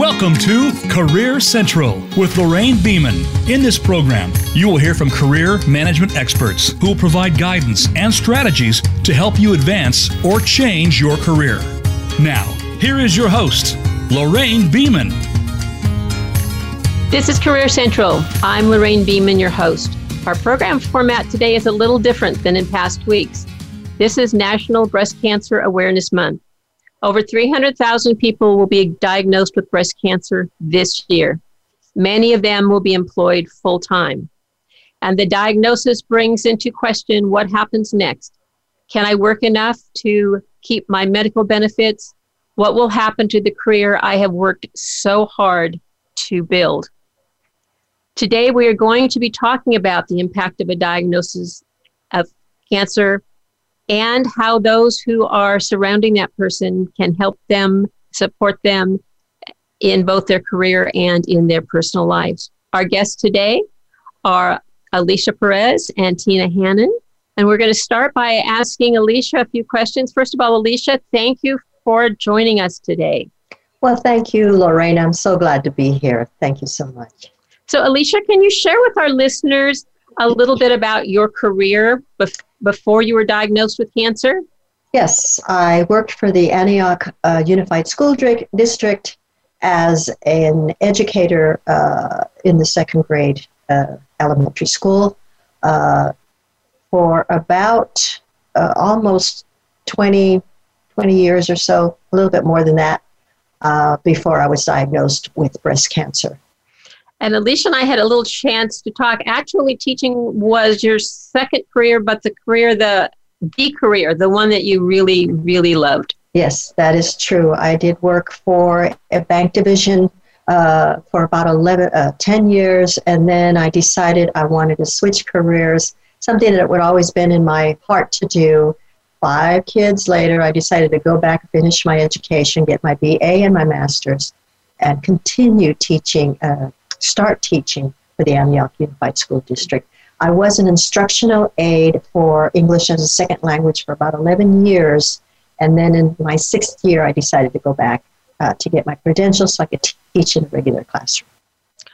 Welcome to Career Central with Lorraine Beeman. In this program, you will hear from career management experts who will provide guidance and strategies to help you advance or change your career. Now, here is your host, Lorraine Beeman. This is Career Central. I'm Lorraine Beeman, your host. Our program format today is a little different than in past weeks. This is National Breast Cancer Awareness Month. Over 300,000 people will be diagnosed with breast cancer this year. Many of them will be employed full time. And the diagnosis brings into question what happens next. Can I work enough to keep my medical benefits? What will happen to the career I have worked so hard to build? Today, we are going to be talking about the impact of a diagnosis of cancer and how those who are surrounding that person can help them, support them in both their career and in their personal lives. Our guests today are Alicia Perez and Tina Hannon. And we're going to start by asking Alicia a few questions. First of all, Alicia, thank you for joining us today. Well, thank you, Lorraine. I'm so glad to be here. Thank you so much. So, Alicia, can you share with our listeners a little bit about your career bef- before you were diagnosed with cancer? Yes, I worked for the Antioch uh, Unified School District as an educator uh, in the second grade uh, elementary school uh, for about uh, almost 20, 20 years or so, a little bit more than that, uh, before I was diagnosed with breast cancer. And Alicia and I had a little chance to talk. Actually, teaching was your second career, but the career, the the career, the one that you really, really loved. Yes, that is true. I did work for a bank division uh, for about 11, uh, 10 years, and then I decided I wanted to switch careers, something that would always been in my heart to do. Five kids later, I decided to go back finish my education, get my BA and my master's, and continue teaching uh, start teaching for the Antioch Unified School District. I was an instructional aide for English as a second language for about 11 years. And then in my sixth year, I decided to go back uh, to get my credentials so I could teach in a regular classroom.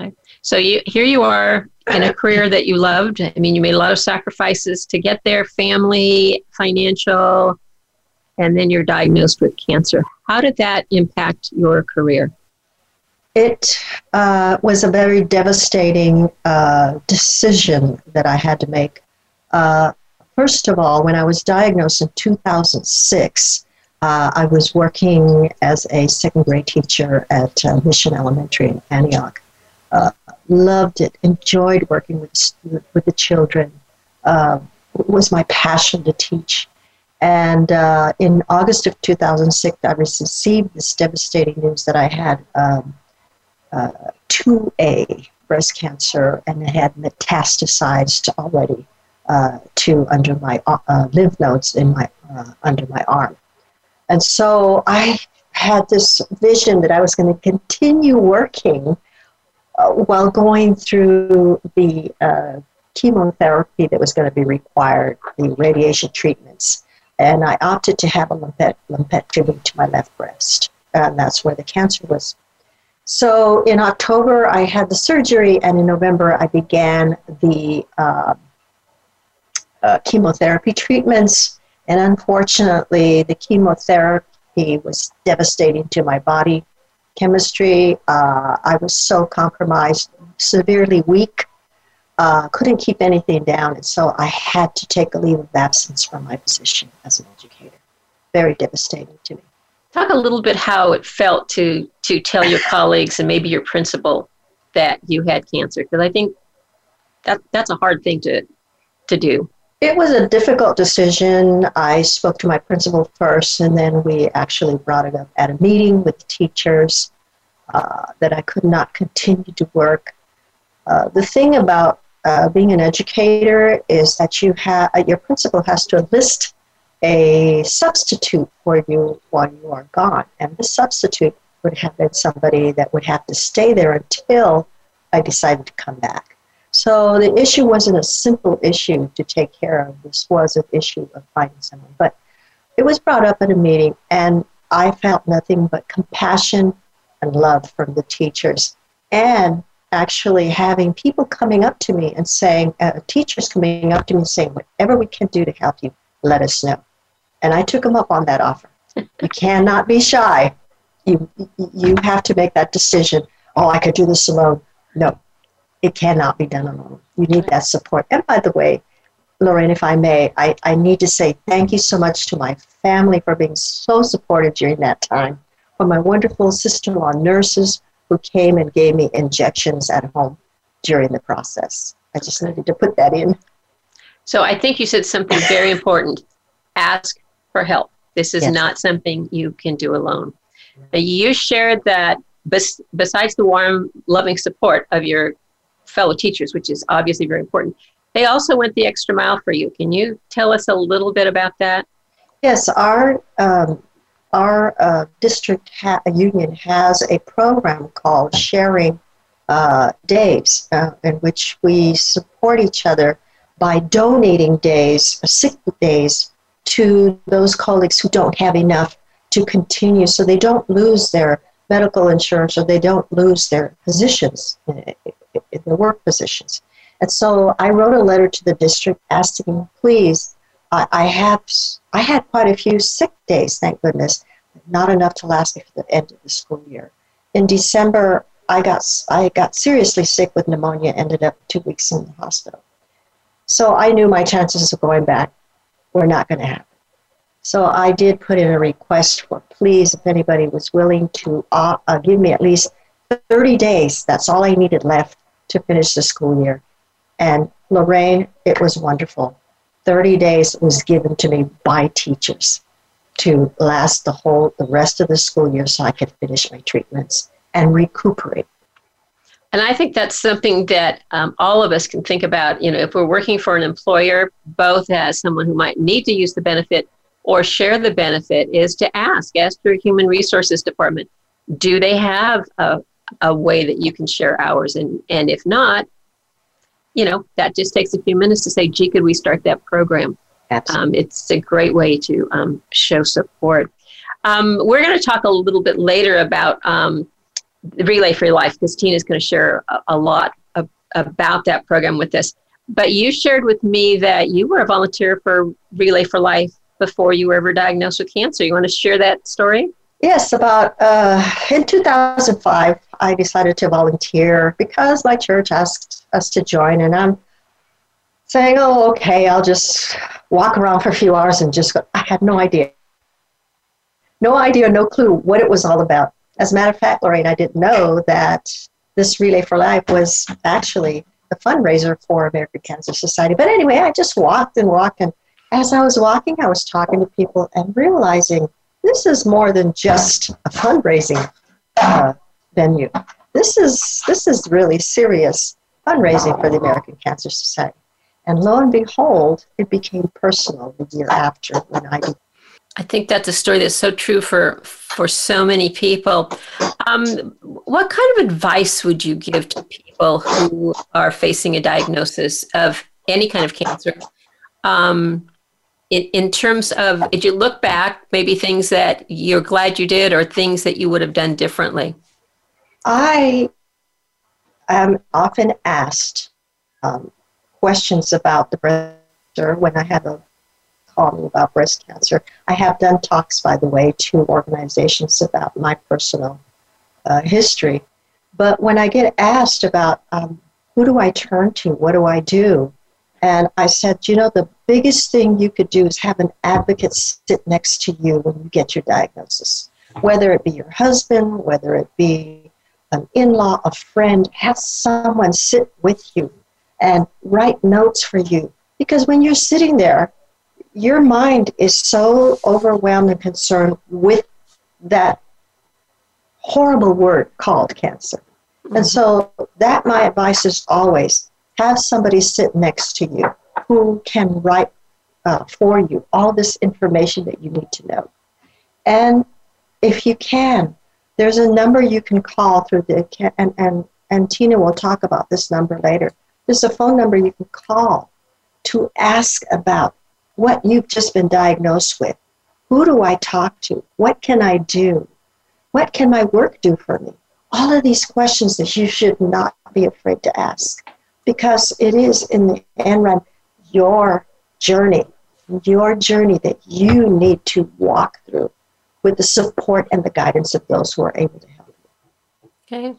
Okay. So you, here you are in a career that you loved. I mean, you made a lot of sacrifices to get there family, financial, and then you're diagnosed with cancer. How did that impact your career? It uh, was a very devastating uh, decision that I had to make. Uh, first of all, when I was diagnosed in 2006, uh, I was working as a second grade teacher at uh, Mission Elementary in Antioch. Uh, loved it, enjoyed working with, with the children. it was my passion to teach. And in August of 2006, I received this devastating news that I had um, uh, 2A breast cancer and it had metastasized already uh, to under my uh, lymph nodes in my uh, under my arm. And so I had this vision that I was going to continue working uh, while going through the uh, chemotherapy that was going to be required, the radiation treatments. And I opted to have a lumpectomy to my left breast. And that's where the cancer was so in October, I had the surgery, and in November, I began the uh, uh, chemotherapy treatments. And unfortunately, the chemotherapy was devastating to my body chemistry. Uh, I was so compromised, severely weak, uh, couldn't keep anything down, and so I had to take a leave of absence from my position as an educator. Very devastating to me. Talk a little bit how it felt to to tell your colleagues and maybe your principal that you had cancer because I think that that's a hard thing to to do. It was a difficult decision. I spoke to my principal first, and then we actually brought it up at a meeting with teachers uh, that I could not continue to work. Uh, the thing about uh, being an educator is that you have your principal has to list a substitute for you while you are gone. And the substitute would have been somebody that would have to stay there until I decided to come back. So the issue wasn't a simple issue to take care of. This was an issue of finding someone. But it was brought up at a meeting, and I felt nothing but compassion and love from the teachers. And actually having people coming up to me and saying, uh, teachers coming up to me and saying, whatever we can do to help you, let us know. And I took him up on that offer. you cannot be shy. You, you have to make that decision. Oh, I could do this alone. No, it cannot be done alone. You need that support. And by the way, Lorraine, if I may, I, I need to say thank you so much to my family for being so supportive during that time, for my wonderful sister in law nurses who came and gave me injections at home during the process. I just needed to put that in. So I think you said something very important ask for help. This is yes. not something you can do alone. You shared that bes- besides the warm, loving support of your fellow teachers, which is obviously very important, they also went the extra mile for you. Can you tell us a little bit about that? Yes, our um, our uh, district ha- union has a program called Sharing uh, Days, uh, in which we support each other by donating days, sick days, to those colleagues who don't have enough to continue, so they don't lose their medical insurance or they don't lose their positions, in their work positions. And so I wrote a letter to the district asking, please, I, I have, I had quite a few sick days, thank goodness, not enough to last me for the end of the school year. In December, I got, I got seriously sick with pneumonia, ended up two weeks in the hospital. So I knew my chances of going back were not going to happen. So I did put in a request for please, if anybody was willing to uh, uh, give me at least 30 days, that's all I needed left to finish the school year. And Lorraine, it was wonderful. 30 days was given to me by teachers to last the whole the rest of the school year so I could finish my treatments and recuperate. And I think that's something that um, all of us can think about. You know, if we're working for an employer, both as someone who might need to use the benefit or share the benefit, is to ask, ask your human resources department, do they have a, a way that you can share hours? And, and if not, you know, that just takes a few minutes to say, gee, could we start that program? Um, it's a great way to um, show support. Um, we're going to talk a little bit later about um, Relay for Life because Tina's going to share a, a lot of, about that program with us. But you shared with me that you were a volunteer for Relay for Life before you were ever diagnosed with cancer. You want to share that story? Yes, about uh, in 2005, I decided to volunteer because my church asked us to join, and I'm saying, "Oh, okay, I'll just walk around for a few hours and just go." I had no idea, no idea, no clue what it was all about. As a matter of fact, Lorraine, I didn't know that this Relay for Life was actually the fundraiser for American Cancer Society. But anyway, I just walked and walked, and as I was walking, I was talking to people and realizing this is more than just a fundraising uh, venue. This is this is really serious fundraising for the American Cancer Society. And lo and behold, it became personal the year after when I. I think that's a story that's so true for for so many people. Um, what kind of advice would you give to people who are facing a diagnosis of any kind of cancer? Um, in, in terms of, did you look back, maybe things that you're glad you did or things that you would have done differently? I am often asked um, questions about the breast cancer when I have a call me about breast cancer. I have done talks, by the way, to organizations about my personal uh, history. But when I get asked about um, who do I turn to, what do I do, and I said, you know, the biggest thing you could do is have an advocate sit next to you when you get your diagnosis, whether it be your husband, whether it be an in law, a friend, have someone sit with you and write notes for you. Because when you're sitting there, your mind is so overwhelmed and concerned with that horrible word called cancer. Mm-hmm. And so, that my advice is always have somebody sit next to you who can write uh, for you all this information that you need to know. And if you can, there's a number you can call through the, and, and, and Tina will talk about this number later. There's a phone number you can call to ask about what you've just been diagnosed with. Who do I talk to? What can I do? What can my work do for me? All of these questions that you should not be afraid to ask because it is in the end run your journey, your journey that you need to walk through with the support and the guidance of those who are able to help you. Okay.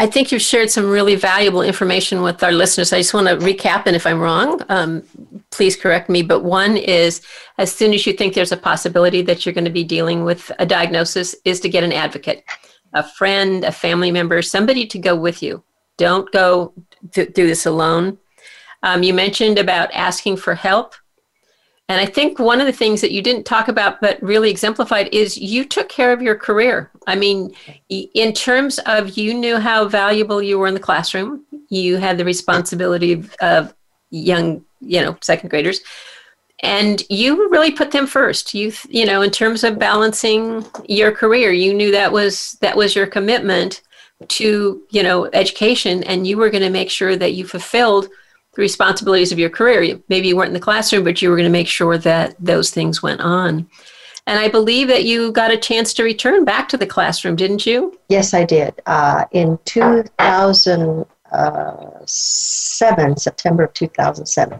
I think you've shared some really valuable information with our listeners. I just want to recap, and if I'm wrong, um, please correct me. But one is as soon as you think there's a possibility that you're going to be dealing with a diagnosis, is to get an advocate, a friend, a family member, somebody to go with you. Don't go do this alone. Um, you mentioned about asking for help. And I think one of the things that you didn't talk about but really exemplified is you took care of your career. I mean, in terms of you knew how valuable you were in the classroom, you had the responsibility of, of young, you know, second graders, and you really put them first. You, you know, in terms of balancing your career, you knew that was that was your commitment to, you know, education, and you were going to make sure that you fulfilled the responsibilities of your career. Maybe you weren't in the classroom, but you were going to make sure that those things went on. And I believe that you got a chance to return back to the classroom, didn't you? Yes, I did. Uh, in 2007, September of 2007,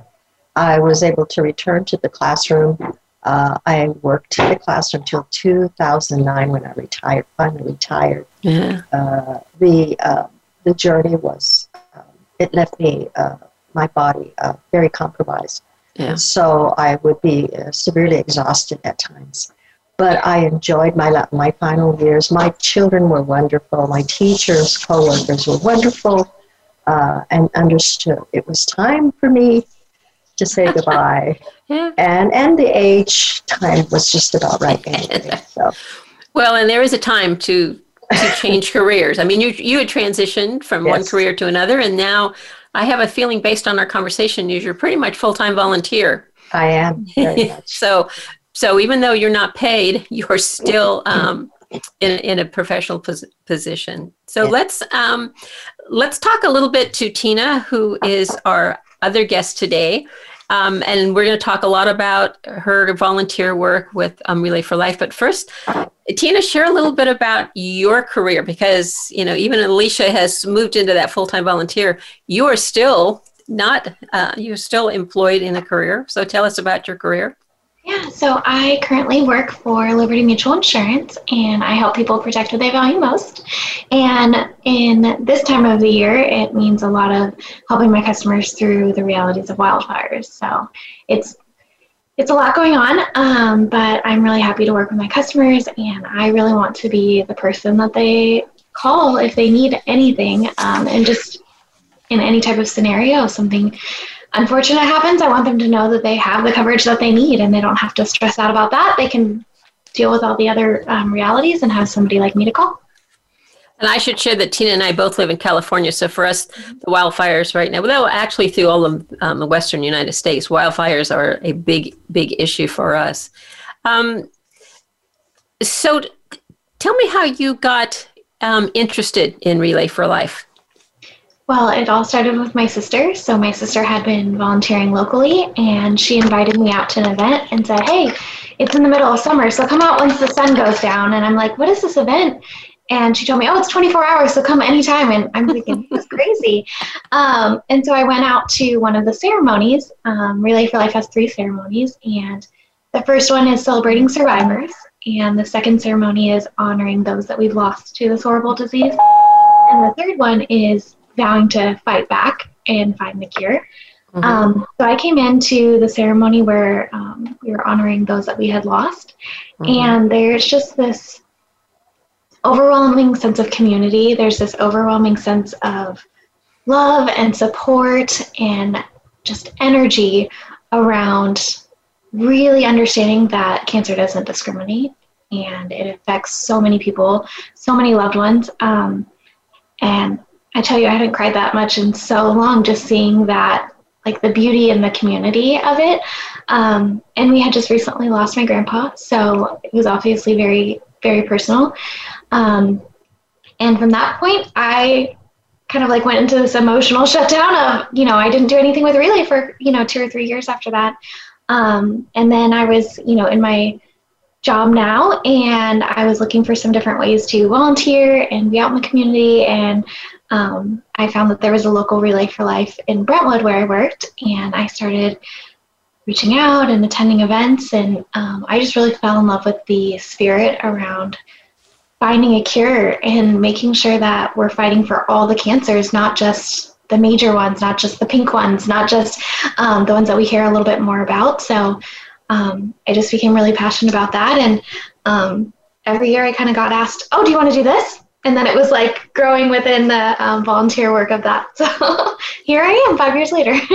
I was able to return to the classroom. Uh, I worked in the classroom until 2009 when I retired, finally retired. Yeah. Uh, the, uh, the journey was, um, it left me uh, my body uh, very compromised. Yeah. So I would be uh, severely exhausted at times. But I enjoyed my my final years. My children were wonderful. My teachers, coworkers were wonderful, uh, and understood it was time for me to say goodbye. yeah. And and the age time was just about right anyway. So. Well, and there is a time to to change careers. I mean, you you had transitioned from yes. one career to another, and now I have a feeling based on our conversation you're pretty much full-time volunteer. I am so, so even though you're not paid, you're still um, in, in a professional pos- position. So yeah. let's um, let's talk a little bit to Tina, who is our other guest today. Um, and we're going to talk a lot about her volunteer work with um, Relay for Life. But first, Tina, share a little bit about your career because you know even Alicia has moved into that full time volunteer. You are still not uh, you're still employed in a career. So tell us about your career. Yeah, so I currently work for Liberty Mutual Insurance and I help people protect what they value most. And in this time of the year, it means a lot of helping my customers through the realities of wildfires. So it's it's a lot going on, um, but I'm really happy to work with my customers, and I really want to be the person that they call if they need anything, um, and just in any type of scenario, something unfortunate happens, I want them to know that they have the coverage that they need, and they don't have to stress out about that. They can deal with all the other um, realities and have somebody like me to call. And I should share that Tina and I both live in California. So for us, the wildfires right now, well, actually through all of um, the Western United States, wildfires are a big, big issue for us. Um, so tell me how you got um, interested in Relay for Life. Well, it all started with my sister. So my sister had been volunteering locally, and she invited me out to an event and said, "Hey, it's in the middle of summer, so come out once the sun goes down." And I'm like, "What is this event?" And she told me, oh, it's 24 hours, so come anytime. And I'm thinking, that's crazy. Um, and so I went out to one of the ceremonies. Um, Relay for Life has three ceremonies. And the first one is celebrating survivors. And the second ceremony is honoring those that we've lost to this horrible disease. And the third one is vowing to fight back and find the cure. Mm-hmm. Um, so I came into the ceremony where um, we were honoring those that we had lost. Mm-hmm. And there's just this overwhelming sense of community. There's this overwhelming sense of love and support and just energy around really understanding that cancer doesn't discriminate and it affects so many people, so many loved ones. Um, and I tell you, I hadn't cried that much in so long just seeing that, like the beauty and the community of it. Um, and we had just recently lost my grandpa, so it was obviously very, very personal. Um, and from that point, I kind of like went into this emotional shutdown of, you know, I didn't do anything with Relay for, you know, two or three years after that. Um, and then I was, you know, in my job now, and I was looking for some different ways to volunteer and be out in the community. And um, I found that there was a local Relay for Life in Brentwood where I worked, and I started reaching out and attending events. And um, I just really fell in love with the spirit around finding a cure and making sure that we're fighting for all the cancers, not just the major ones, not just the pink ones, not just um, the ones that we hear a little bit more about. So um, I just became really passionate about that. And um, every year I kind of got asked, Oh, do you want to do this? And then it was like growing within the um, volunteer work of that. So here I am five years later.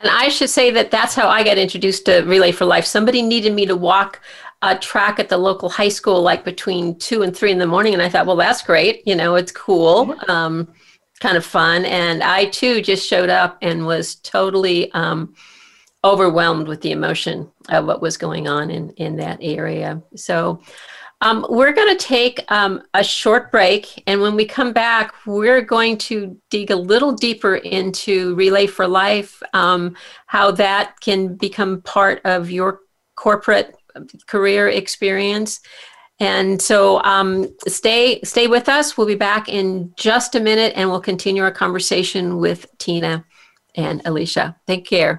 and I should say that that's how I got introduced to Relay for Life. Somebody needed me to walk a track at the local high school like between two and three in the morning and i thought well that's great you know it's cool um, kind of fun and i too just showed up and was totally um, overwhelmed with the emotion of what was going on in in that area so um, we're going to take um, a short break, and when we come back, we're going to dig a little deeper into Relay for Life, um, how that can become part of your corporate career experience. And so um, stay stay with us. We'll be back in just a minute and we'll continue our conversation with Tina and Alicia. Take care.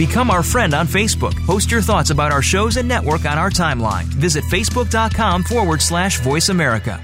Become our friend on Facebook. Post your thoughts about our shows and network on our timeline. Visit facebook.com forward slash voice America.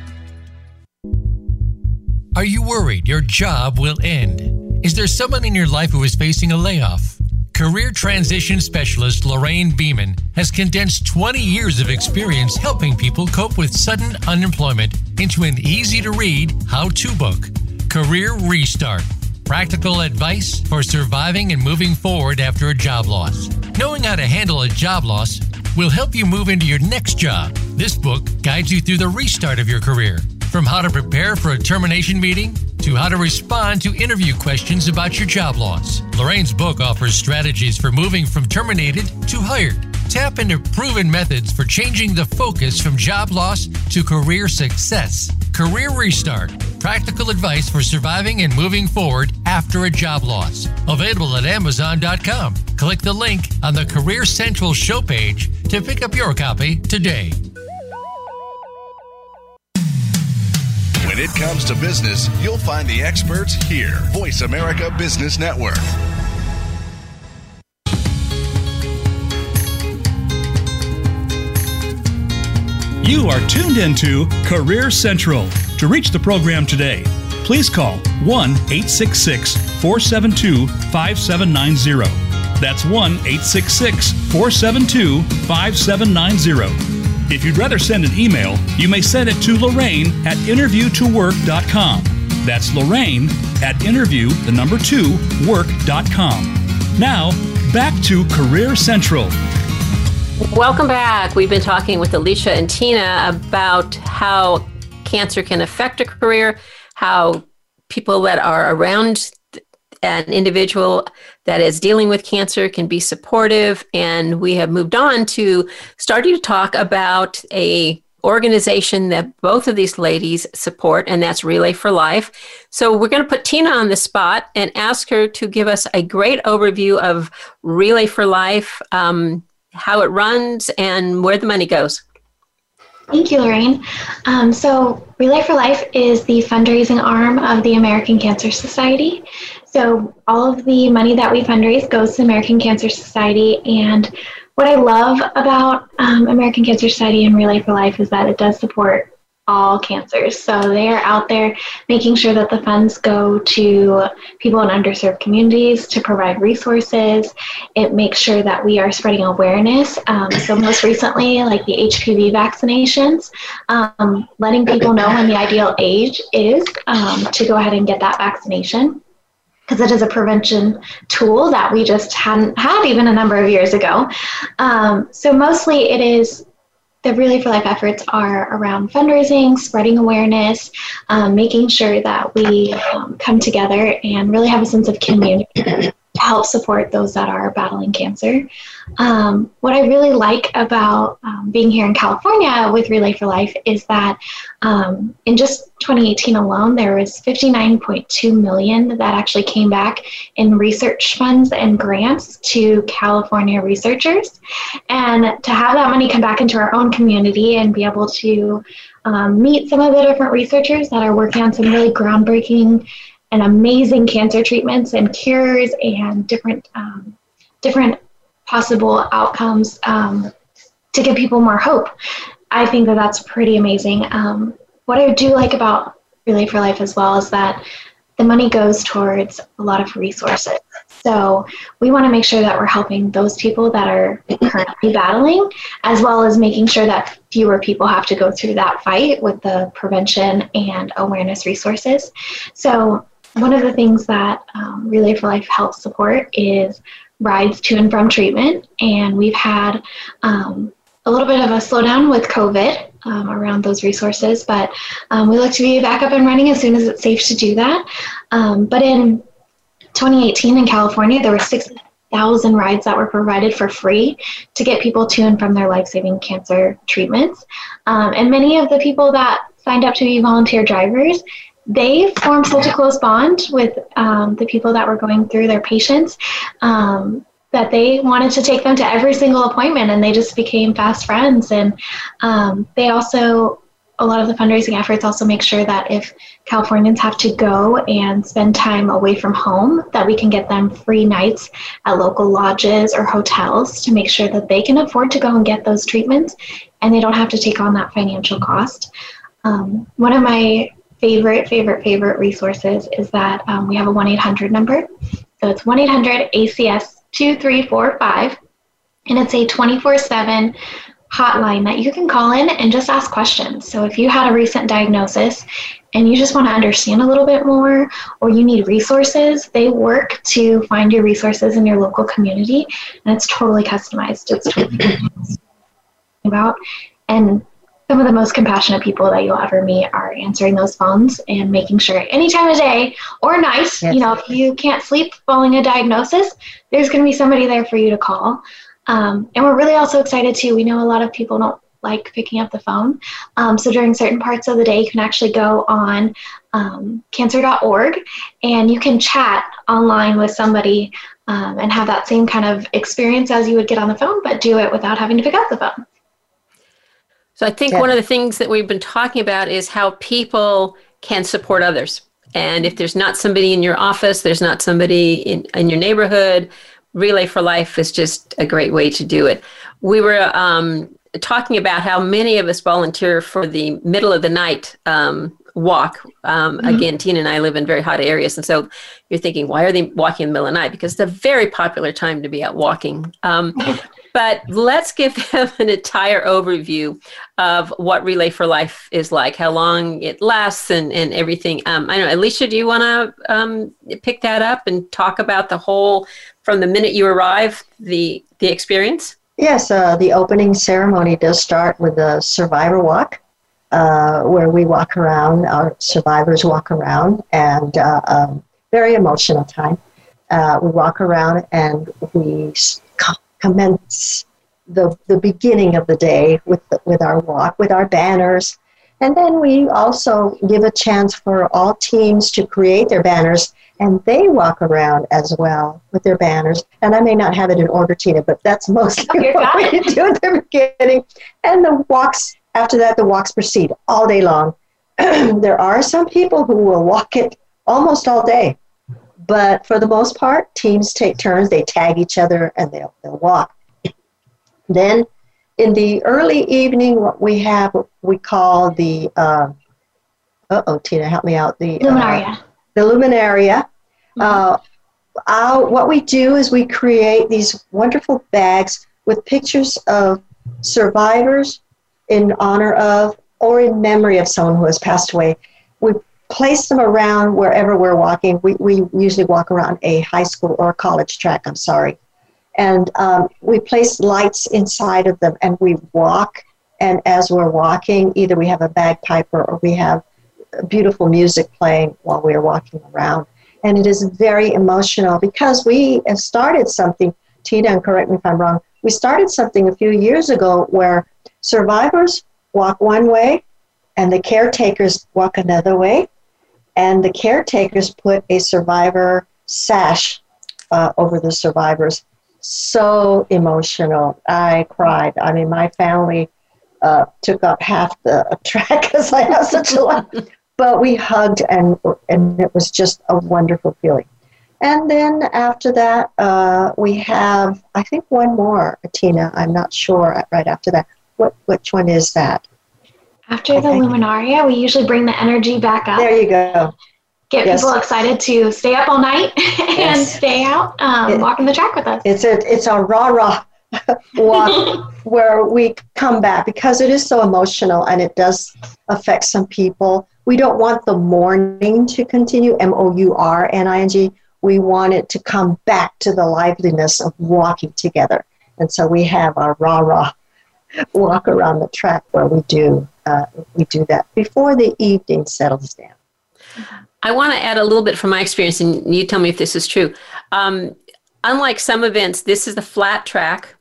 Are you worried your job will end? Is there someone in your life who is facing a layoff? Career transition specialist Lorraine Beeman has condensed 20 years of experience helping people cope with sudden unemployment into an easy to read how to book Career Restart practical advice for surviving and moving forward after a job loss. Knowing how to handle a job loss will help you move into your next job. This book guides you through the restart of your career, from how to prepare for a termination meeting to how to respond to interview questions about your job loss. Lorraine's book offers strategies for moving from terminated to hired. Tap into proven methods for changing the focus from job loss to career success. Career Restart Practical advice for surviving and moving forward after a job loss. Available at Amazon.com. Click the link on the Career Central show page to pick up your copy today. When it comes to business, you'll find the experts here. Voice America Business Network. You are tuned into Career Central. To reach the program today, please call 1 866 472 5790. That's 1 866 472 5790. If you'd rather send an email, you may send it to Lorraine at interviewtowork.com. That's Lorraine at interview, the number two, work.com. Now, back to Career Central. Welcome back. We've been talking with Alicia and Tina about how cancer can affect a career, how people that are around an individual that is dealing with cancer can be supportive. And we have moved on to starting to talk about a organization that both of these ladies support and that's relay for life. So we're going to put tina on the spot and ask her to give us a great overview of relay for life. Um, how it runs, and where the money goes. Thank you, Lorraine. Um, so, Relay for Life is the fundraising arm of the American Cancer Society. So, all of the money that we fundraise goes to American Cancer Society. And what I love about um, American Cancer Society and Relay for Life is that it does support all cancers. So they are out there making sure that the funds go to people in underserved communities to provide resources. It makes sure that we are spreading awareness. Um, so most recently, like the HPV vaccinations, um, letting people know when the ideal age is um, to go ahead and get that vaccination because it is a prevention tool that we just hadn't had even a number of years ago. Um, so mostly it is the Relay for Life efforts are around fundraising, spreading awareness, um, making sure that we um, come together and really have a sense of community to help support those that are battling cancer. Um, what I really like about um, being here in California with Relay for Life is that um, in just 2018 alone, there was 59.2 million that actually came back in research funds and grants to California researchers. And to have that money come back into our own community and be able to um, meet some of the different researchers that are working on some really groundbreaking and amazing cancer treatments and cures and different um, different possible outcomes um, to give people more hope. I think that that's pretty amazing. Um, what I do like about Relay for Life as well is that the money goes towards a lot of resources. So we want to make sure that we're helping those people that are currently battling, as well as making sure that fewer people have to go through that fight with the prevention and awareness resources. So one of the things that um, Relay for Life helps support is rides to and from treatment, and we've had um, a little bit of a slowdown with COVID um, around those resources, but um, we look to be back up and running as soon as it's safe to do that. Um, but in 2018 in California, there were 6,000 rides that were provided for free to get people to and from their life saving cancer treatments. Um, and many of the people that signed up to be volunteer drivers they formed such a close bond with um, the people that were going through their patients um, that they wanted to take them to every single appointment and they just became fast friends and um, they also a lot of the fundraising efforts also make sure that if Californians have to go and spend time away from home, that we can get them free nights at local lodges or hotels to make sure that they can afford to go and get those treatments and they don't have to take on that financial cost. Um, one of my favorite, favorite, favorite resources is that um, we have a 1 800 number. So it's 1 800 ACS 2345, and it's a 24 7 hotline that you can call in and just ask questions. So if you had a recent diagnosis and you just want to understand a little bit more or you need resources, they work to find your resources in your local community and it's totally customized. It's totally about and some of the most compassionate people that you'll ever meet are answering those phones and making sure any time of day or night, yes. you know, if you can't sleep following a diagnosis, there's going to be somebody there for you to call. Um, and we're really also excited too. We know a lot of people don't like picking up the phone. Um, so during certain parts of the day, you can actually go on um, cancer.org and you can chat online with somebody um, and have that same kind of experience as you would get on the phone, but do it without having to pick up the phone. So I think yeah. one of the things that we've been talking about is how people can support others. And if there's not somebody in your office, there's not somebody in, in your neighborhood, Relay for Life is just a great way to do it. We were um, talking about how many of us volunteer for the middle of the night um, walk. Um, mm-hmm. Again, Tina and I live in very hot areas, and so you're thinking, why are they walking in the middle of the night? Because it's a very popular time to be out walking. Um, but let's give them an entire overview of what Relay for Life is like, how long it lasts, and, and everything. Um, I know, Alicia, do you want to um, pick that up and talk about the whole, from the minute you arrive, the, the experience? Yes, uh, the opening ceremony does start with a survivor walk. Uh, where we walk around, our survivors walk around, and uh, um, very emotional time. Uh, we walk around and we commence the, the beginning of the day with, the, with our walk, with our banners. And then we also give a chance for all teams to create their banners and they walk around as well with their banners. And I may not have it in order, Tina, but that's mostly oh, what we do at the beginning. And the walks, after that, the walks proceed all day long. there are some people who will walk it almost all day. But for the most part, teams take turns, they tag each other, and they'll, they'll walk. Then in the early evening, what we have, what we call the, uh oh, Tina, help me out. The luminaria. Uh, the luminaria. Mm-hmm. Uh, our, what we do is we create these wonderful bags with pictures of survivors in honor of or in memory of someone who has passed away. We place them around wherever we're walking. We, we usually walk around a high school or a college track, I'm sorry. And um, we place lights inside of them and we walk. And as we're walking, either we have a bagpiper or we have beautiful music playing while we're walking around. And it is very emotional because we have started something, Tina, and correct me if I'm wrong, we started something a few years ago where survivors walk one way and the caretakers walk another way. And the caretakers put a survivor sash uh, over the survivors. So emotional. I cried. I mean, my family uh, took up half the track because I have such a lot. But we hugged, and and it was just a wonderful feeling. And then after that, uh, we have I think one more, Tina. I'm not sure. Right after that, what which one is that? After the luminaria, we usually bring the energy back up. There you go. Get yes. people excited to stay up all night and yes. stay out um, it, walking the track with us. It's a it's a rah rah walk where we come back because it is so emotional and it does affect some people. We don't want the mourning to continue, M O U R N I N G. We want it to come back to the liveliness of walking together. And so we have our rah rah walk around the track where we do uh, we do that before the evening settles down. I want to add a little bit from my experience, and you tell me if this is true. Um, unlike some events, this is the flat track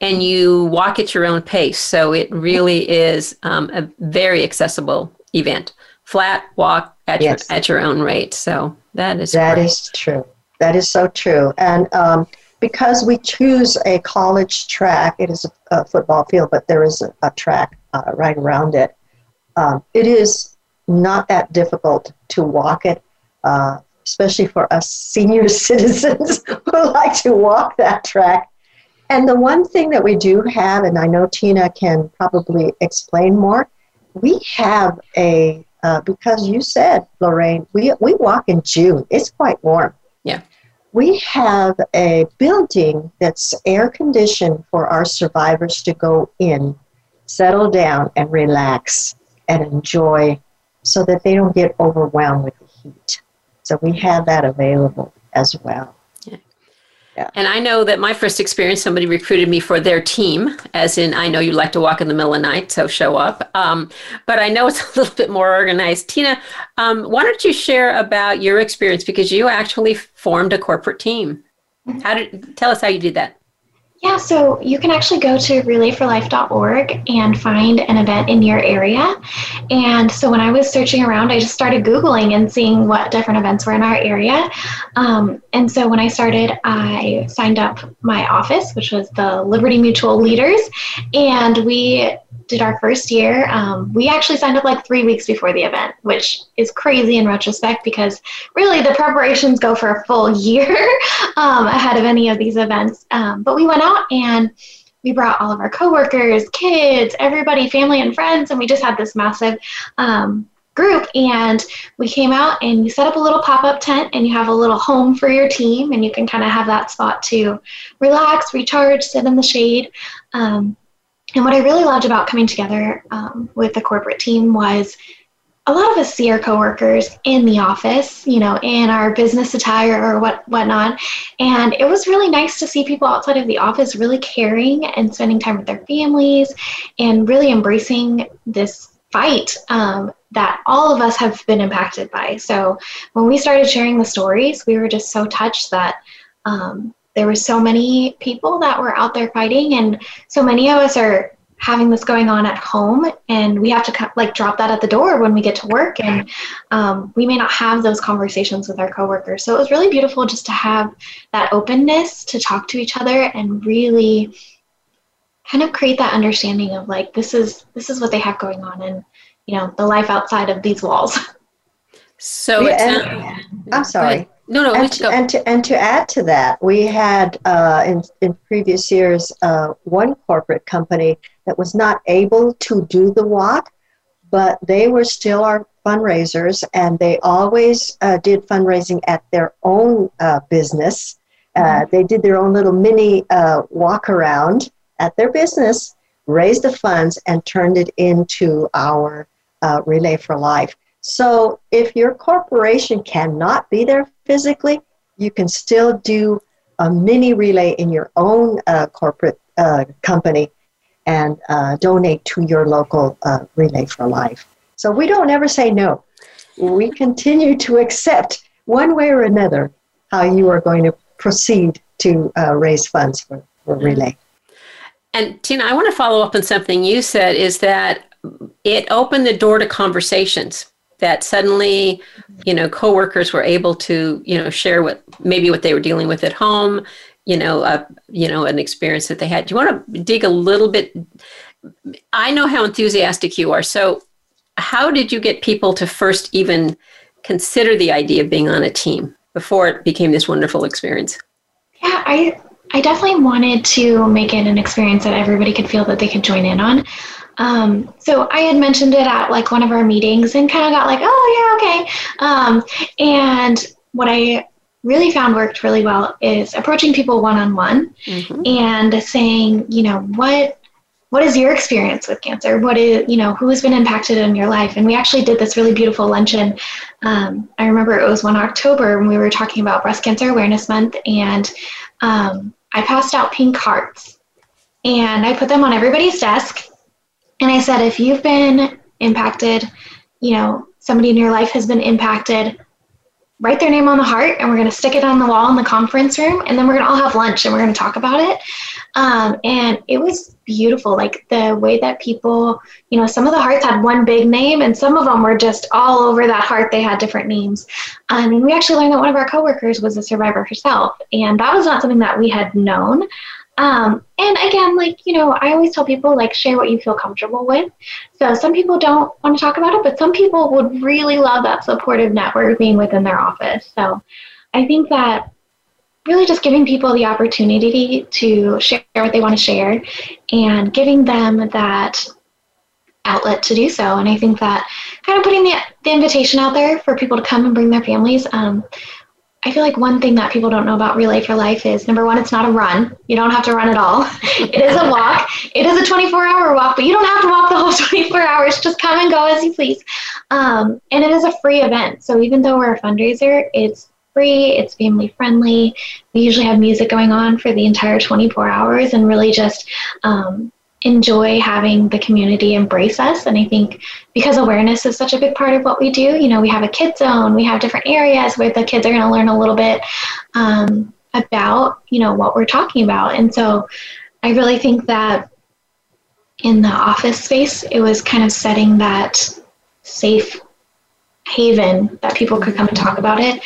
and you walk at your own pace. So it really is um, a very accessible event. Flat walk at yes. your at your own rate. So that is that is true. That is so true. And um, because we choose a college track, it is a, a football field, but there is a, a track uh, right around it. Um, it is not that difficult to walk it, uh, especially for us senior citizens who like to walk that track. And the one thing that we do have, and I know Tina can probably explain more, we have a, uh, because you said, Lorraine, we, we walk in June. It's quite warm. Yeah. We have a building that's air conditioned for our survivors to go in, settle down, and relax and enjoy so that they don't get overwhelmed with the heat. So we have that available as well. Yeah. And I know that my first experience, somebody recruited me for their team, as in, I know you like to walk in the middle of the night, so show up. Um, but I know it's a little bit more organized. Tina, um, why don't you share about your experience because you actually formed a corporate team? How did tell us how you did that? Yeah, so you can actually go to relayforlife.org and find an event in your area. And so when I was searching around, I just started Googling and seeing what different events were in our area. Um, and so when I started, I signed up my office, which was the Liberty Mutual Leaders. And we did our first year, um, we actually signed up like three weeks before the event, which is crazy in retrospect because really the preparations go for a full year um, ahead of any of these events. Um, but we went out and we brought all of our coworkers, kids, everybody, family, and friends, and we just had this massive um, group and we came out and you set up a little pop-up tent and you have a little home for your team and you can kind of have that spot to relax recharge sit in the shade um, and what I really loved about coming together um, with the corporate team was a lot of us see our coworkers in the office, you know, in our business attire or what whatnot. And it was really nice to see people outside of the office really caring and spending time with their families and really embracing this fight um, that all of us have been impacted by. So when we started sharing the stories, we were just so touched that um, there were so many people that were out there fighting and so many of us are having this going on at home and we have to like drop that at the door when we get to work and um, we may not have those conversations with our coworkers. So it was really beautiful just to have that openness to talk to each other and really kind of create that understanding of like this is this is what they have going on and you know the life outside of these walls. So yeah, i'm sorry no, no, and, to, and to, and to add to that, we had uh, in, in previous years uh, one corporate company that was not able to do the walk, but they were still our fundraisers, and they always uh, did fundraising at their own uh, business. Uh, mm-hmm. They did their own little mini uh, walk around at their business, raised the funds, and turned it into our Relay for Life. So if your corporation cannot be there physically, you can still do a mini relay in your own uh, corporate uh, company and uh, donate to your local uh, Relay for Life. So we don't ever say no. We continue to accept one way or another how you are going to proceed to uh, raise funds for, for Relay. And Tina, I want to follow up on something you said is that it opened the door to conversations that suddenly, you know, coworkers were able to, you know, share what maybe what they were dealing with at home, you know, uh, you know, an experience that they had. Do you want to dig a little bit? I know how enthusiastic you are. So, how did you get people to first even consider the idea of being on a team before it became this wonderful experience? Yeah, I I definitely wanted to make it an experience that everybody could feel that they could join in on. Um, so I had mentioned it at like one of our meetings and kind of got like, oh yeah, okay. Um, and what I really found worked really well is approaching people one on one and saying, you know, what what is your experience with cancer? What is, you know, who has been impacted in your life? And we actually did this really beautiful luncheon. Um, I remember it was one October when we were talking about Breast Cancer Awareness Month, and um, I passed out pink hearts and I put them on everybody's desk. And I said, if you've been impacted, you know, somebody in your life has been impacted, write their name on the heart and we're going to stick it on the wall in the conference room and then we're going to all have lunch and we're going to talk about it. Um, and it was beautiful like the way that people you know some of the hearts had one big name and some of them were just all over that heart. They had different names. Um, and we actually learned that one of our coworkers was a survivor herself and that was not something that we had known um, and again, like, you know, I always tell people, like, share what you feel comfortable with. So some people don't want to talk about it, but some people would really love that supportive network being within their office. So I think that really just giving people the opportunity to share what they want to share and giving them that outlet to do so. And I think that kind of putting the, the invitation out there for people to come and bring their families. Um, I feel like one thing that people don't know about Relay for Life is number one, it's not a run. You don't have to run at all. it is a walk. It is a 24 hour walk, but you don't have to walk the whole 24 hours. Just come and go as you please. Um, and it is a free event. So even though we're a fundraiser, it's free, it's family friendly. We usually have music going on for the entire 24 hours and really just um, enjoy having the community embrace us. And I think because awareness is such a big part of what we do, you know, we have a kid zone, we have different areas where the kids are going to learn a little bit um, about, you know, what we're talking about. And so I really think that in the office space, it was kind of setting that safe haven that people could come and talk about it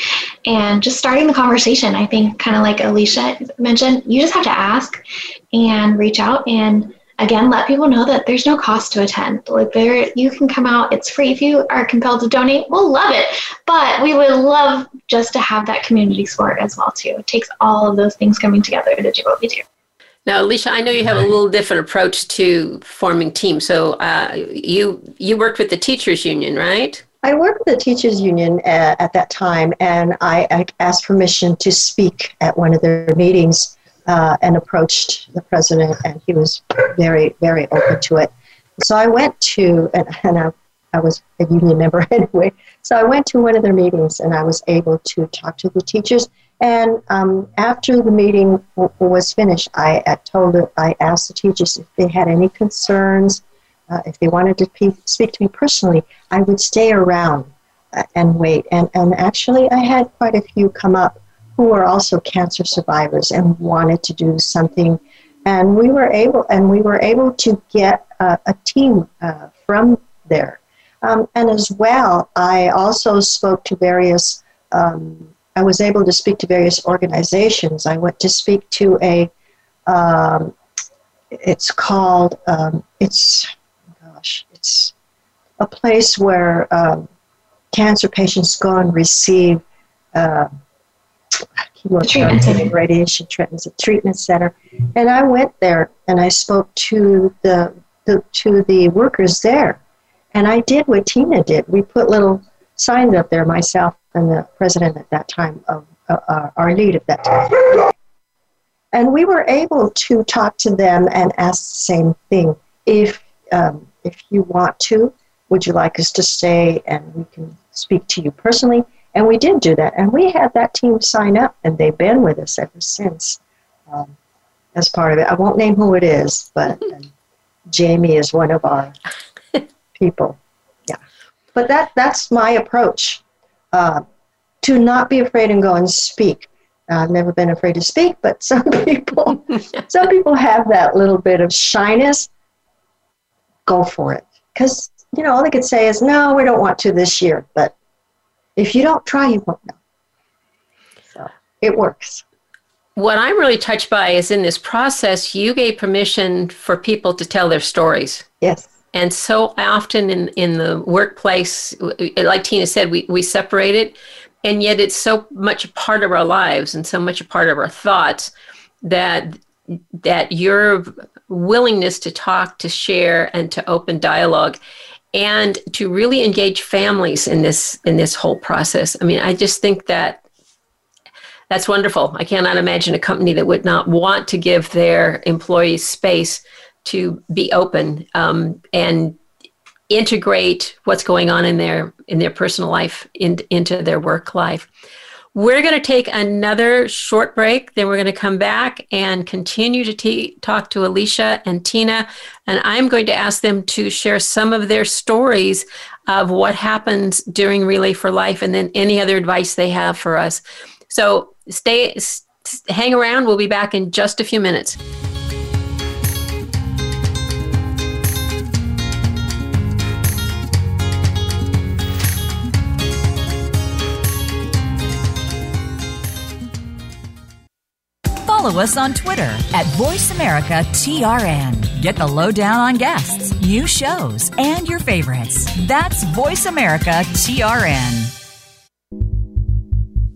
and just starting the conversation. I think, kind of like Alicia mentioned, you just have to ask and reach out and again let people know that there's no cost to attend. Like there you can come out it's free. If you are compelled to donate we'll love it. But we would love just to have that community support as well too. It takes all of those things coming together to do what we do. Now, Alicia, I know you have a little different approach to forming teams. So uh, you you worked with the teachers union, right? I worked with the teachers union at, at that time, and I, I, asked permission to speak at one of their meetings uh, and approached the president, and he was very, very open to it. So I went to, and, and I, I was a union member anyway, so I went to one of their meetings and I was able to talk to the teachers. And um, after the meeting w- was finished, I, I told I asked the teachers if they had any concerns, uh, if they wanted to pe- speak to me personally, I would stay around uh, and wait. And, and actually, I had quite a few come up who were also cancer survivors and wanted to do something. And we were able, and we were able to get a, a team uh, from there. Um, and as well, I also spoke to various. Um, I was able to speak to various organizations. I went to speak to a. Um, it's called. Um, it's, gosh, it's a place where um, cancer patients go and receive. Uh, chemotherapy radiation treatment, treatment center. And I went there and I spoke to the, the to the workers there. And I did what Tina did. We put little signs up there, myself and the president at that time of uh, uh, our lead at that time. And we were able to talk to them and ask the same thing. If um, if you want to, would you like us to stay and we can speak to you personally? And we did do that. And we had that team sign up, and they've been with us ever since um, as part of it. I won't name who it is, but Jamie is one of our people. Yeah. But that, that's my approach. Uh, to not be afraid and go and speak. I've never been afraid to speak, but some people, some people have that little bit of shyness. Go for it, because you know all they could say is, "No, we don't want to this year." But if you don't try, you won't know. So it works. What I'm really touched by is in this process, you gave permission for people to tell their stories. Yes. And so often in, in the workplace, like Tina said, we, we separate it, and yet it's so much a part of our lives and so much a part of our thoughts that that your willingness to talk, to share, and to open dialogue and to really engage families in this in this whole process. I mean, I just think that that's wonderful. I cannot imagine a company that would not want to give their employees space to be open um, and integrate what's going on in their in their personal life in, into their work life. We're going to take another short break. Then we're going to come back and continue to t- talk to Alicia and Tina. And I'm going to ask them to share some of their stories of what happens during Relay for Life and then any other advice they have for us. So stay, hang around. We'll be back in just a few minutes. Follow us on Twitter at VoiceAmericaTRN. Get the lowdown on guests, new shows, and your favorites. That's VoiceAmericaTRN.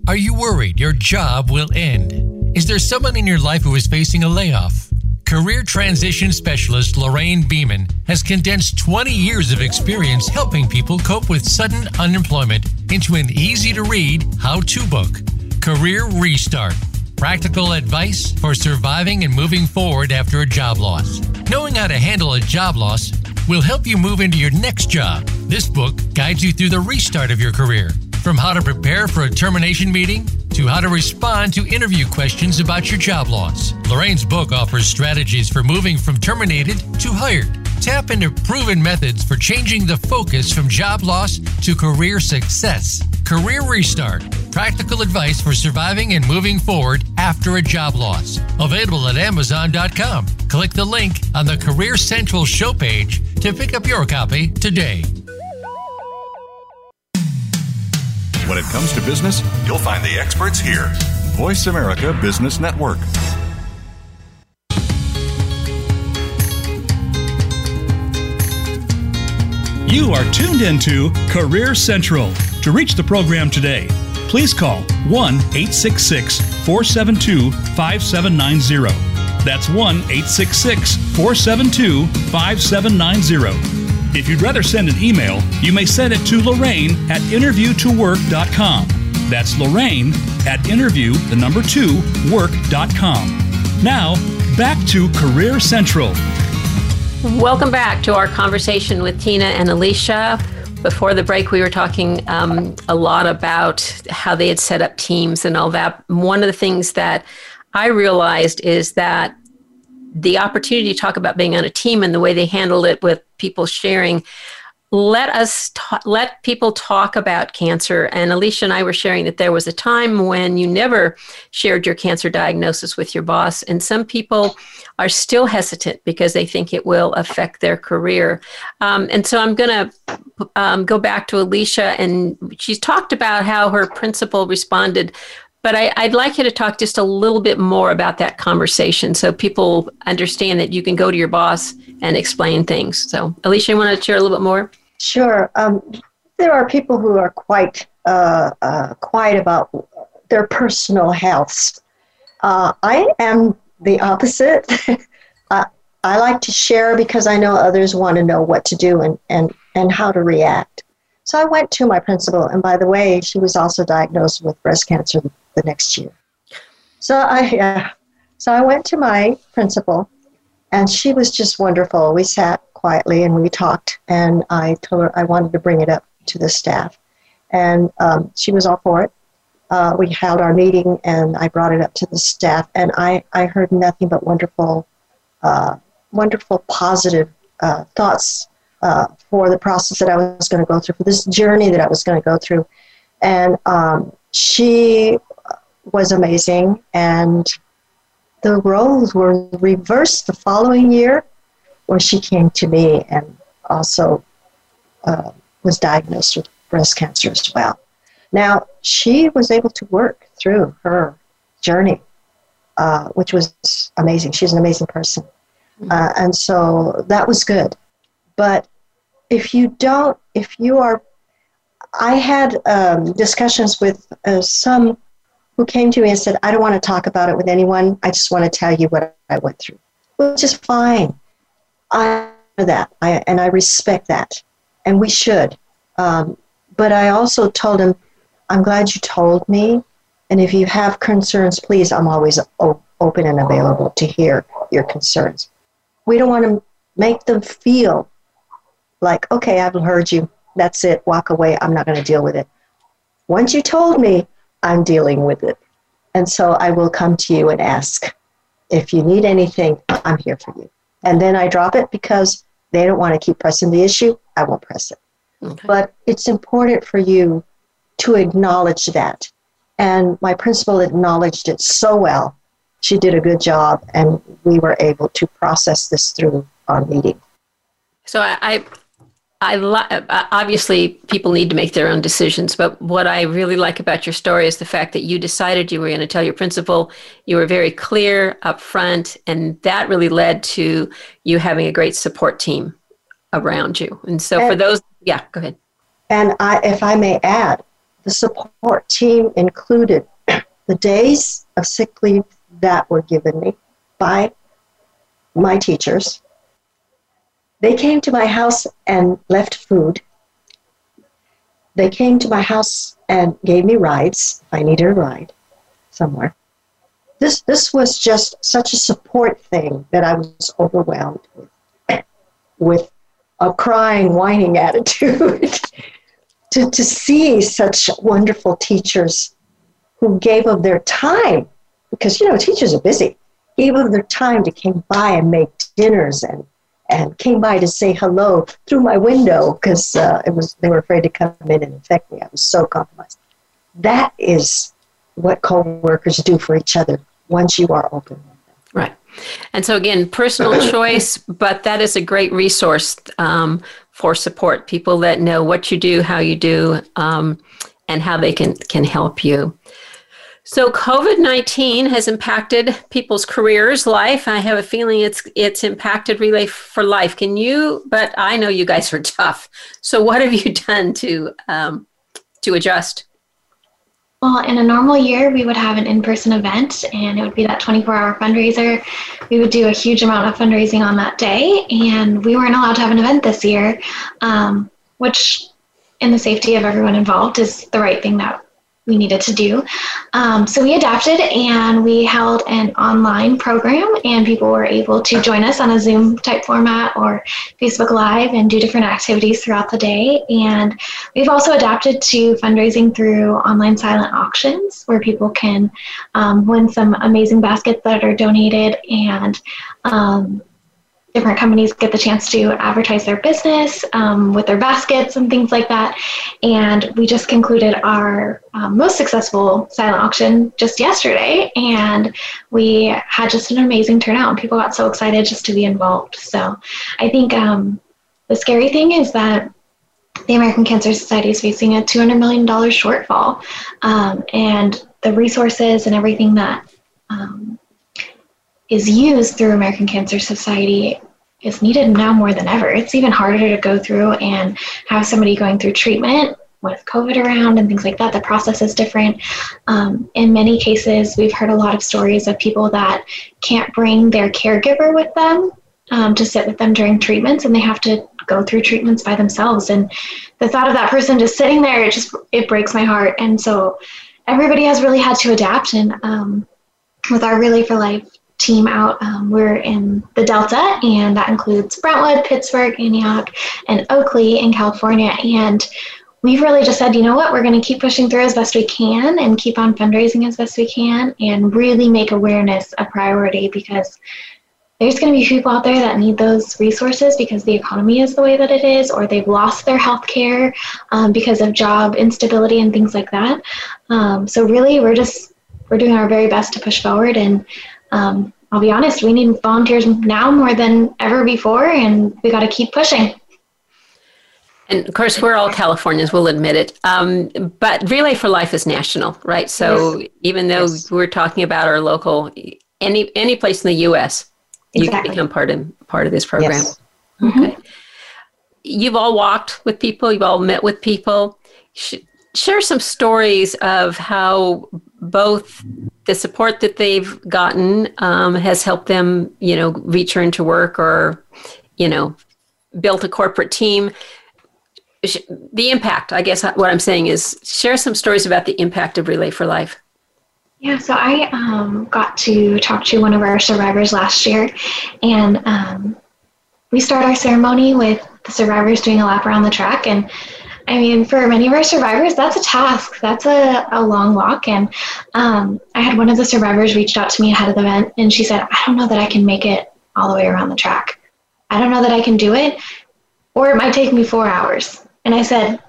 Are you worried your job will end? Is there someone in your life who is facing a layoff? Career transition specialist Lorraine Beeman has condensed 20 years of experience helping people cope with sudden unemployment into an easy to read how to book. Career Restart. Practical advice for surviving and moving forward after a job loss. Knowing how to handle a job loss will help you move into your next job. This book guides you through the restart of your career from how to prepare for a termination meeting to how to respond to interview questions about your job loss. Lorraine's book offers strategies for moving from terminated to hired. Tap into proven methods for changing the focus from job loss to career success. Career Restart practical advice for surviving and moving forward after a job loss. Available at Amazon.com. Click the link on the Career Central show page to pick up your copy today. When it comes to business, you'll find the experts here. Voice America Business Network. You are tuned into Career Central. To reach the program today, please call 1 866 472 5790. That's 1 866 472 5790 if you'd rather send an email, you may send it to Lorraine at interviewtowork.com. That's Lorraine at interview, the number two, work.com. Now, back to Career Central. Welcome back to our conversation with Tina and Alicia. Before the break, we were talking um, a lot about how they had set up teams and all that. One of the things that I realized is that the opportunity to talk about being on a team and the way they handled it with people sharing let us ta- let people talk about cancer and alicia and i were sharing that there was a time when you never shared your cancer diagnosis with your boss and some people are still hesitant because they think it will affect their career um, and so i'm going to um, go back to alicia and she's talked about how her principal responded but I, would like you to talk just a little bit more about that conversation so people understand that you can go to your boss and explain things. So, Alicia, you want to share a little bit more? Sure. Um, there are people who are quite uh, uh, quiet about their personal health. Uh, I am the opposite. I like to share because I know others want to know what to do and, and, and how to react. So I went to my principal, and by the way, she was also diagnosed with breast cancer the next year. So I, uh, so I went to my principal, and she was just wonderful. We sat quietly and we talked, and I told her I wanted to bring it up to the staff, and um, she was all for it. Uh, we held our meeting, and I brought it up to the staff, and I, I heard nothing but wonderful, uh, wonderful, positive uh, thoughts uh, for the process that I was going to go through, for this journey that I was going to go through. And um, she was amazing, and the roles were reversed the following year, where she came to me and also uh, was diagnosed with breast cancer as well. Now, she was able to work through her journey, uh, which was amazing. She's an amazing person. Mm-hmm. Uh, and so that was good. But if you don't, if you are, I had um, discussions with uh, some who came to me and said, I don't want to talk about it with anyone. I just want to tell you what I went through, which is fine. I know that, I, and I respect that, and we should. Um, but I also told him, I'm glad you told me, and if you have concerns, please, I'm always o- open and available to hear your concerns. We don't want to make them feel like, okay, I've heard you. That's it. Walk away. I'm not going to deal with it. Once you told me, I'm dealing with it. And so I will come to you and ask. If you need anything, I'm here for you. And then I drop it because they don't want to keep pressing the issue. I won't press it. Okay. But it's important for you to acknowledge that. And my principal acknowledged it so well. She did a good job, and we were able to process this through our meeting. So I, I uh, obviously people need to make their own decisions, but what I really like about your story is the fact that you decided you were going to tell your principal. You were very clear up front, and that really led to you having a great support team around you. And so, and, for those, yeah, go ahead. And I, if I may add, the support team included the days of sick leave that were given me by my teachers they came to my house and left food. They came to my house and gave me rides I needed a ride somewhere. This, this was just such a support thing that I was overwhelmed with, with a crying, whining attitude. to, to see such wonderful teachers who gave of their time, because, you know, teachers are busy, gave of their time to come by and make dinners and and came by to say hello through my window because uh, it was they were afraid to come in and infect me. I was so compromised. That is what co-workers do for each other once you are open. Right. And so again, personal choice, but that is a great resource um, for support. People that know what you do, how you do, um, and how they can can help you. So COVID nineteen has impacted people's careers, life. I have a feeling it's it's impacted Relay for Life. Can you? But I know you guys are tough. So what have you done to um, to adjust? Well, in a normal year, we would have an in-person event, and it would be that 24-hour fundraiser. We would do a huge amount of fundraising on that day, and we weren't allowed to have an event this year, um, which in the safety of everyone involved is the right thing that we needed to do. Um, so we adapted and we held an online program, and people were able to join us on a Zoom type format or Facebook Live and do different activities throughout the day. And we've also adapted to fundraising through online silent auctions where people can um, win some amazing baskets that are donated and um, different companies get the chance to advertise their business um, with their baskets and things like that. And we just concluded our um, most successful silent auction just yesterday, and we had just an amazing turnout, and people got so excited just to be involved. So I think um, the scary thing is that the American Cancer Society is facing a $200 million shortfall, um, and the resources and everything that um, is used through American Cancer Society is needed now more than ever. It's even harder to go through and have somebody going through treatment with COVID around and things like that. The process is different. Um, in many cases, we've heard a lot of stories of people that can't bring their caregiver with them um, to sit with them during treatments, and they have to go through treatments by themselves. And the thought of that person just sitting there, it just it breaks my heart. And so everybody has really had to adapt. And um, with our Relay for Life team out. Um, we're in the Delta, and that includes Brentwood, Pittsburg, Antioch, and Oakley in California. And we've really just said, you know what, we're going to keep pushing through as best we can and keep on fundraising as best we can and really make awareness a priority because there's going to be people out there that need those resources because the economy is the way that it is, or they've lost their health care um, because of job instability and things like that. Um, so really, we're just we're doing our very best to push forward. And um, I'll be honest, we need volunteers now more than ever before, and we got to keep pushing. And of course, we're all Californians, we'll admit it. Um, but Relay for Life is national, right? So yes. even though yes. we're talking about our local, any any place in the U.S., exactly. you can become part of part of this program. Yes. Mm-hmm. Okay. You've all walked with people. You've all met with people. share some stories of how both the support that they've gotten um, has helped them, you know, return to work or, you know, built a corporate team the impact, I guess what I'm saying is share some stories about the impact of Relay for Life. Yeah, so I um, got to talk to one of our survivors last year, and um, we start our ceremony with the survivors doing a lap around the track. And I mean, for many of our survivors, that's a task. That's a, a long walk. And um, I had one of the survivors reached out to me ahead of the event, and she said, I don't know that I can make it all the way around the track. I don't know that I can do it, or it might take me four hours. And I said,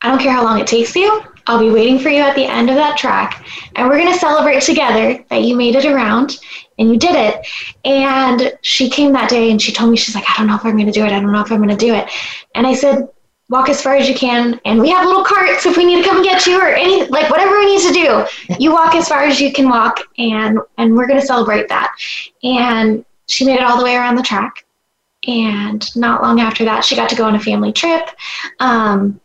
I don't care how long it takes you. I'll be waiting for you at the end of that track. And we're going to celebrate together that you made it around and you did it. And she came that day and she told me, she's like, I don't know if I'm going to do it. I don't know if I'm going to do it. And I said, walk as far as you can. And we have little carts if we need to come and get you or any, like whatever we need to do. You walk as far as you can walk and, and we're going to celebrate that. And she made it all the way around the track. And not long after that, she got to go on a family trip. Um,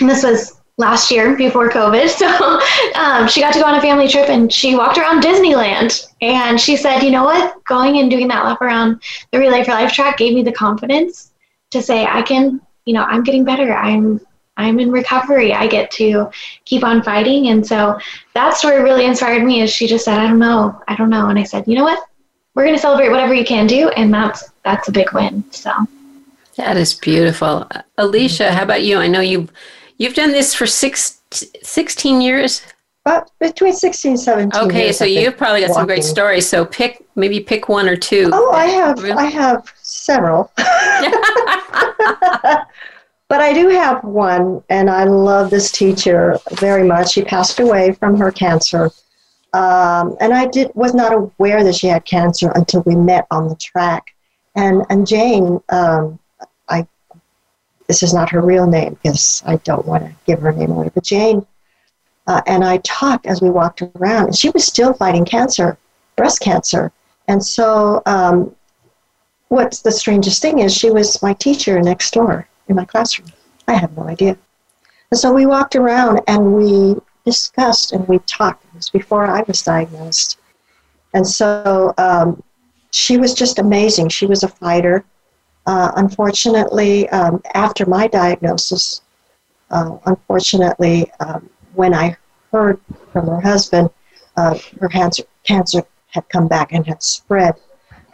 and this was last year before COVID. So um, she got to go on a family trip and she walked around Disneyland. And she said, you know what? Going and doing that lap around the Relay for Life track gave me the confidence to say, I can, you know, I'm getting better. I'm I'm in recovery. I get to keep on fighting. And so that story really inspired me as she just said, I don't know. I don't know. And I said, you know what? we're going to celebrate whatever you can do, and that's that's a big win. So that is beautiful, Alicia. How about you? I know you you've done this for six, 16 years. But between 16 and 17 okay years, so you've probably got walking. some great stories so pick maybe pick one or two oh i have i have several but i do have one and i love this teacher very much she passed away from her cancer um, and I did was not aware that she had cancer until we met on the track. And and Jane, um, I this is not her real name because I don't want to give her name away. But Jane uh, and I talked as we walked around, and she was still fighting cancer, breast cancer. And so, um, what's the strangest thing is she was my teacher next door in my classroom. I had no idea. And so we walked around and we discussed and we talked. It was before I was diagnosed. And so um, she was just amazing. She was a fighter. Uh, unfortunately, um, after my diagnosis, uh, unfortunately, um, when I heard from her husband, uh, her cancer, cancer had come back and had spread.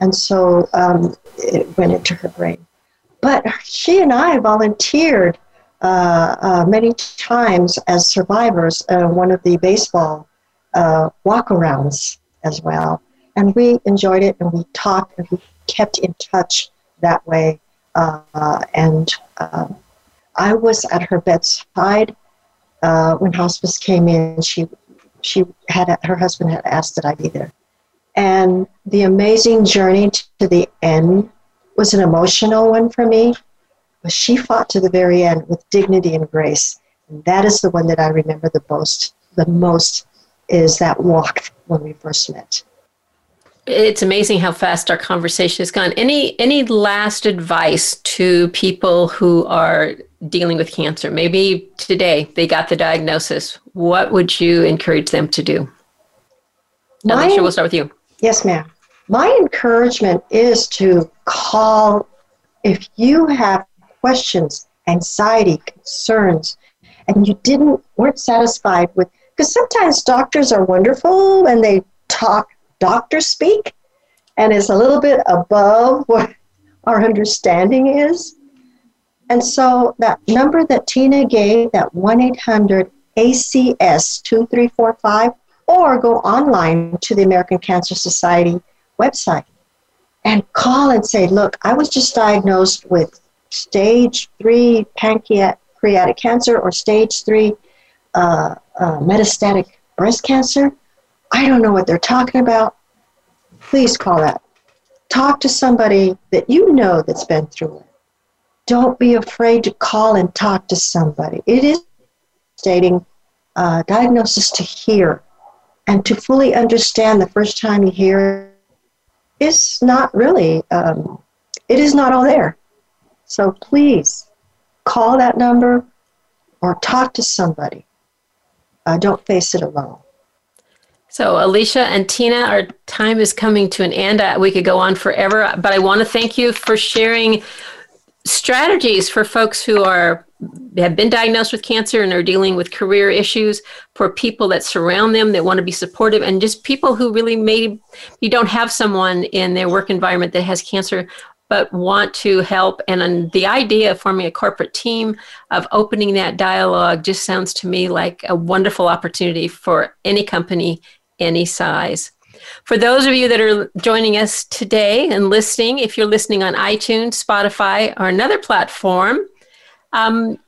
And so um, it went into her brain. But she and I volunteered uh, uh, many times as survivors uh, one of the baseball uh, walkarounds as well. And we enjoyed it and we talked and we kept in touch that way. Uh, and um, I was at her bedside when hospice came in. She, she had, her husband had asked that I be there. And the amazing journey to the end was an emotional one for me but she fought to the very end with dignity and grace. And that is the one that I remember the most. The most is that walk when we first met. It's amazing how fast our conversation has gone. Any any last advice to people who are dealing with cancer? Maybe today they got the diagnosis. What would you encourage them to do? My, Alicia, we'll start with you. Yes, ma'am. My encouragement is to call if you have questions, anxiety, concerns, and you didn't weren't satisfied with because sometimes doctors are wonderful and they talk doctor speak and it's a little bit above what our understanding is. And so that number that Tina gave, that 1 800 ACS 2345, or go online to the American Cancer Society website and call and say, look, I was just diagnosed with stage three pancreatic cancer or stage three uh, uh, metastatic breast cancer. I don't know what they're talking about. Please call that. Talk to somebody that you know that's been through it. Don't be afraid to call and talk to somebody. It is stating uh, diagnosis to hear and to fully understand the first time you hear is not really, um, it is not all there. So please call that number or talk to somebody. Uh, don't face it alone. So, Alicia and Tina, our time is coming to an end. Uh, we could go on forever, but I want to thank you for sharing strategies for folks who are have been diagnosed with cancer and are dealing with career issues for people that surround them that want to be supportive and just people who really maybe you don't have someone in their work environment that has cancer but want to help. And the idea of forming a corporate team of opening that dialogue just sounds to me like a wonderful opportunity for any company any size. For those of you that are joining us today and listening, if you're listening on iTunes, Spotify, or another platform, um,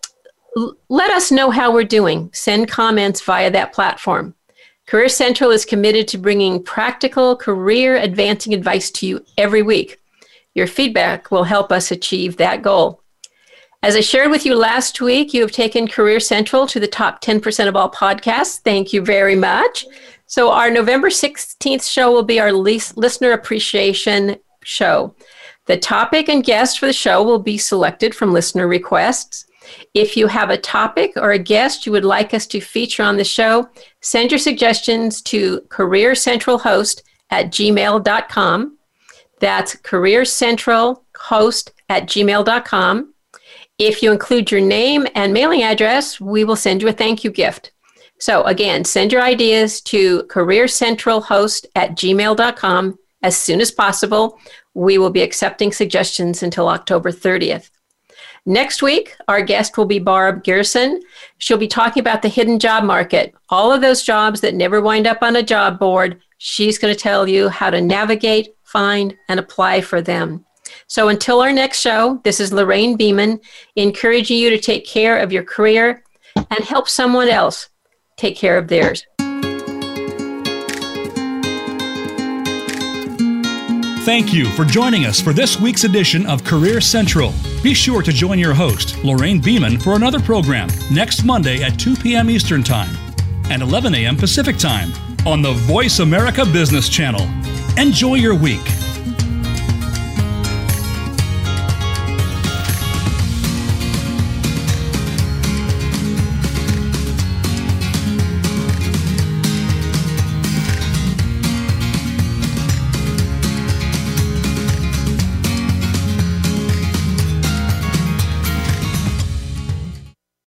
l- let us know how we're doing. Send comments via that platform. Career Central is committed to bringing practical, career advancing advice to you every week. Your feedback will help us achieve that goal. As I shared with you last week, you have taken Career Central to the top 10% of all podcasts. Thank you very much. So, our November 16th show will be our least listener appreciation show. The topic and guest for the show will be selected from listener requests. If you have a topic or a guest you would like us to feature on the show, send your suggestions to careercentralhost at gmail.com. That's careercentralhost at gmail.com. If you include your name and mailing address, we will send you a thank you gift. So again, send your ideas to careercentralhost at gmail.com as soon as possible. We will be accepting suggestions until October 30th. Next week, our guest will be Barb Gerson. She'll be talking about the hidden job market, all of those jobs that never wind up on a job board. She's going to tell you how to navigate, find, and apply for them. So until our next show, this is Lorraine Beeman encouraging you to take care of your career and help someone else take care of theirs. Thank you for joining us for this week's edition of Career Central. Be sure to join your host, Lorraine Beeman, for another program next Monday at 2 p.m. Eastern Time and 11 a.m. Pacific Time on the Voice America Business Channel. Enjoy your week.